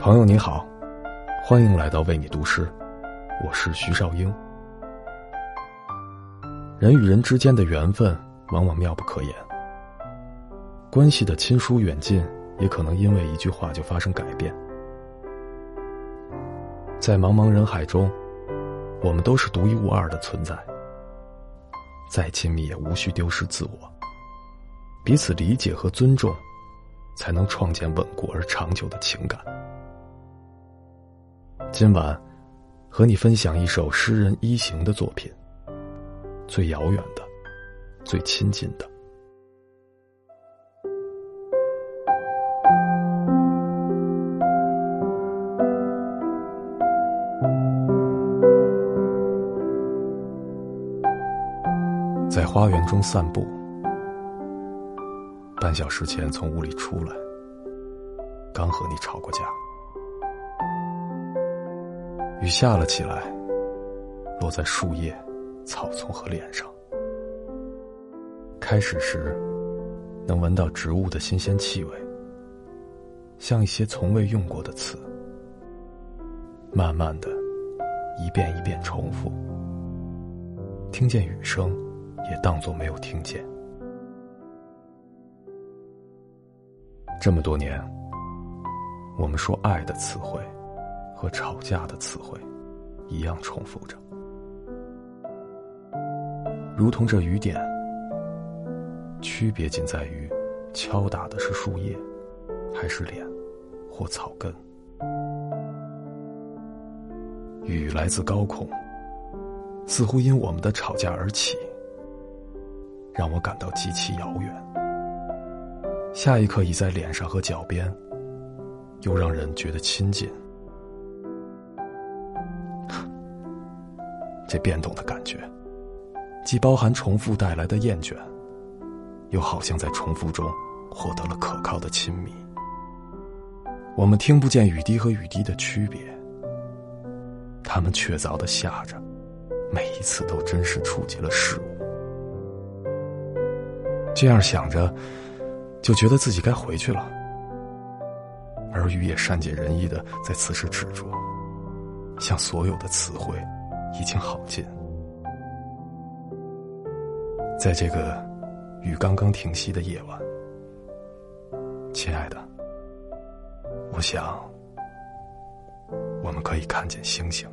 朋友你好，欢迎来到为你读诗，我是徐少英。人与人之间的缘分往往妙不可言，关系的亲疏远近也可能因为一句话就发生改变。在茫茫人海中，我们都是独一无二的存在，再亲密也无需丢失自我，彼此理解和尊重。才能创建稳固而长久的情感。今晚，和你分享一首诗人一行的作品。最遥远的，最亲近的，在花园中散步。半小时前从屋里出来，刚和你吵过架。雨下了起来，落在树叶、草丛和脸上。开始时，能闻到植物的新鲜气味，像一些从未用过的词。慢慢的，一遍一遍重复，听见雨声，也当作没有听见。这么多年，我们说爱的词汇和吵架的词汇一样重复着，如同这雨点，区别仅在于敲打的是树叶，还是脸或草根。雨来自高空，似乎因我们的吵架而起，让我感到极其遥远。下一刻已在脸上和脚边，又让人觉得亲近。这变动的感觉，既包含重复带来的厌倦，又好像在重复中获得了可靠的亲密。我们听不见雨滴和雨滴的区别，它们确凿的下着，每一次都真实触及了事物。这样想着。就觉得自己该回去了，而雨也善解人意的在此时止住，像所有的词汇已经耗尽。在这个雨刚刚停息的夜晚，亲爱的，我想我们可以看见星星。